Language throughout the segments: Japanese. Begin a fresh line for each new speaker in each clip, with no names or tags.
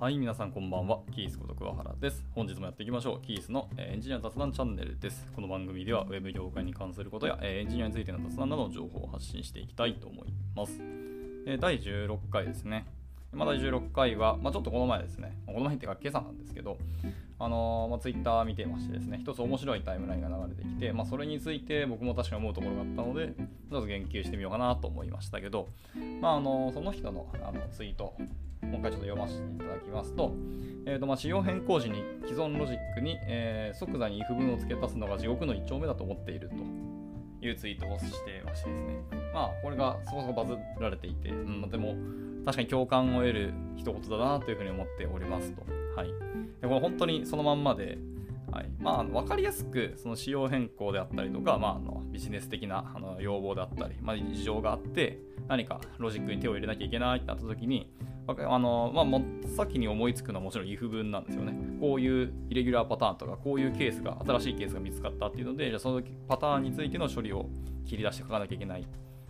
はい、皆さんこんばんは。キースこと桑原です。本日もやっていきましょう。キースのエンジニア雑談チャンネルです。この番組では Web 業界に関することやエンジニアについての雑談などの情報を発信していきたいと思います。第16回ですね。まだ16回は、まあ、ちょっとこの前ですね、この前っていうか今朝なんですけど、あのー、まあ、Twitter 見てましてですね、一つ面白いタイムラインが流れてきて、まあ、それについて僕も確かに思うところがあったので、ちょっと言及してみようかなと思いましたけど、まあ、あのー、その人のあのツイート、もう一回ちょっと読ませていただきますと、えーとまあ、仕様変更時に既存ロジックに、えー、即座に if 文を付け足すのが地獄の一丁目だと思っていると。いうツイートをしてましてですね、まあ、これがそこそこバズられていて、うん、でも確かに共感を得る一言だなというふうに思っておりますと。はい、でこれ本当にそのまんまで、はい。まあ、分かりやすくその仕様変更であったりとか、まあ、あのビジネス的なあの要望であったり、まあ、事情があって何かロジックに手を入れなきゃいけないってなった時にあの、まあ、真っ先に思いつくのはもちろん if 文なんですよね。こういうイレギュラーパターンとか、こういうケースが、新しいケースが見つかったっていうので、じゃあそのパターンについての処理を切り出して書かなきゃいけない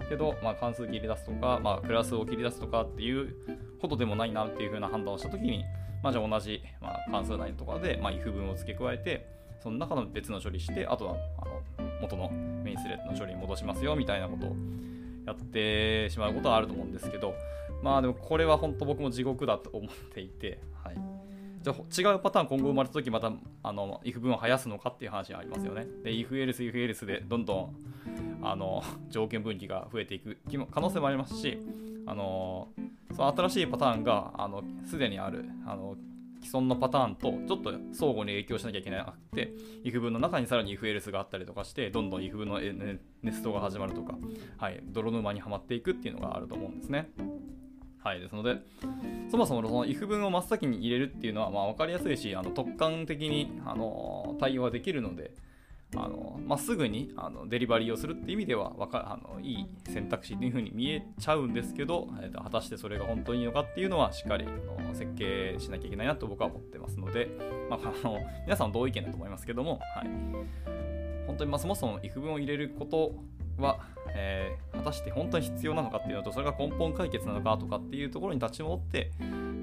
けど、まあ、関数切り出すとか、まあ、クラスを切り出すとかっていうことでもないなっていう風な判断をしたときに、まあ、じゃあ同じ、まあ、関数内とかで、まあ、if 文を付け加えて、その中の別の処理して、あとはあの元のメインスレッドの処理に戻しますよみたいなことをやってしまうことはあると思うんですけど、まあでもこれは本当僕も地獄だと思っていて、はい。じゃあ違うパターン今後生まれた時またあの if 文を生やすのかっていう話がありますよね。で、if else if else でどんどんあの条件分岐が増えていく可能性もありますし、あのその新しいパターンがあのすでにあるあの既存のパターンとちょっと相互に影響しなきゃいけなくて if 文の中にさらに if else があったりとかしてどんどん if 文のネストが始まるとか、はい、泥沼にはまっていくっていうのがあると思うんですね。はい、ですので、そもそもその if 文を真っ先に入れるっていうのはまあ分かりやすいし、あの特感的にあの対応ができるので、あのまあ、すぐにあのデリバリーをするっていう意味ではかあのいい選択肢というふうに見えちゃうんですけど、えー、と果たしてそれが本当にいいのかっていうのはしっかりあの設計しなきゃいけないなと僕は思ってますので、まあ、あの皆さん同意見だと思いますけども、はい、本当にまそもそも if 文を入れることは、えー、果たして本当に必要なのかっていうのとそれが根本解決なのかとかっていうところに立ち戻って、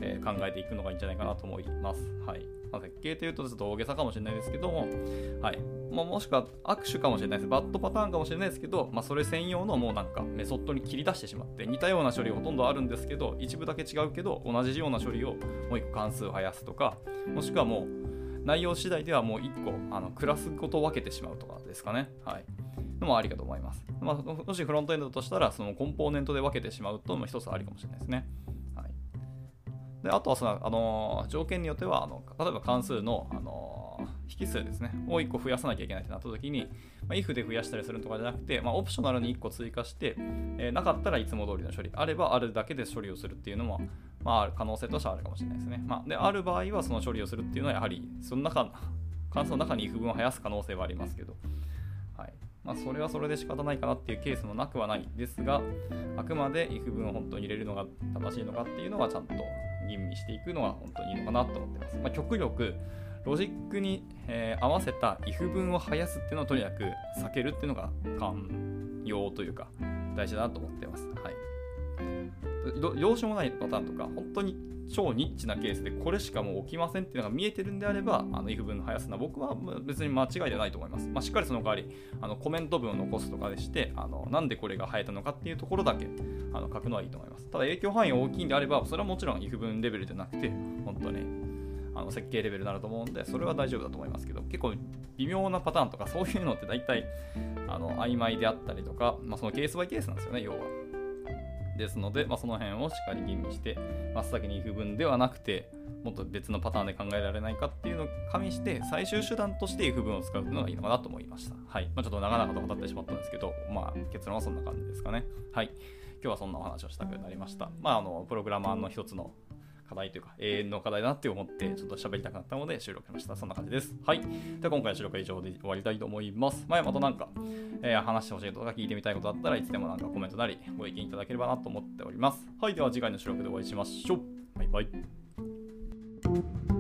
えー、考えていくのがいいんじゃないかなと思います。はいまあ、設計というとちょっと大げさかもしれないですけども、はいまあ、もしくは握手かもしれないです。バッドパターンかもしれないですけど、まあ、それ専用のもうなんかメソッドに切り出してしまって似たような処理ほとんどあるんですけど一部だけ違うけど同じような処理をもう一個関数を生やすとかもしくはもう内容次第ではもう1個あのクラスごと分けてしまうとかですかね。はいのもありかと思います。まあ、もしフロントエンドとしたら、そのコンポーネントで分けてしまうと、まあ、一つありかもしれないですね。はい、であとはその、あの条件によってはあの、例えば関数の、あの引数ですね、を1個増やさなきゃいけないってなった時に、まあ、if で増やしたりするとかじゃなくて、まあ、オプショナルに1個追加して、えー、なかったらいつも通りの処理、あればあるだけで処理をするっていうのも、まあ、可能性としてはあるかもしれないですね。まあ、で、ある場合はその処理をするっていうのは、やはり、その中、関数の中に if 文を生やす可能性はありますけど、まあ、それはそれで仕方ないかなっていうケースもなくはないですが、あくまで if 文を本当に入れるのが正しいのかっていうのはちゃんと吟味していくのが本当にいいのかなと思ってます。まあ、極力、ロジックに、えー、合わせた if 文を生やすっていうのをとにかく避けるっていうのが寛容というか大事だなと思ってます。はい。どうしようもないパターンとか、本当に超ニッチなケースでこれしかもう起きませんっていうのが見えてるんであれば、あの if 文の速さな僕は別に間違いではないと思います。まあ、しっかりその代わりあのコメント文を残すとかでして、あのなんでこれが生えたのかっていうところだけあの書くのはいいと思います。ただ影響範囲が大きいんであれば、それはもちろん if 文レベルじゃなくて、本当ね、あの設計レベルになると思うんで、それは大丈夫だと思いますけど、結構微妙なパターンとか、そういうのって大体あの曖昧であったりとか、まあ、そのケースバイケースなんですよね、要は。ですので、まあ、その辺をしっかり吟味して、真っ先に不分ではなくて、もっと別のパターンで考えられないかっていうのを加味して、最終手段として if 文を使うのがいいのかなと思いました。はい。まあ、ちょっと長々と語ってしまったんですけど、まあ、結論はそんな感じですかね。はい。今日はそんなお話をしたくなりました。まあ、あの、プログラマーの一つの課題というか、永遠の課題だなって思って、ちょっと喋りたくなったので収録しました。そんな感じです。はい。では今回の収録は以上で終わりたいと思います。前またなんか、えー、話してほしいことか聞いてみたいことだったらいつでもなんかコメントなりご意見いただければなと思っております。はい。では次回の収録でお会いしましょう。バイバイ。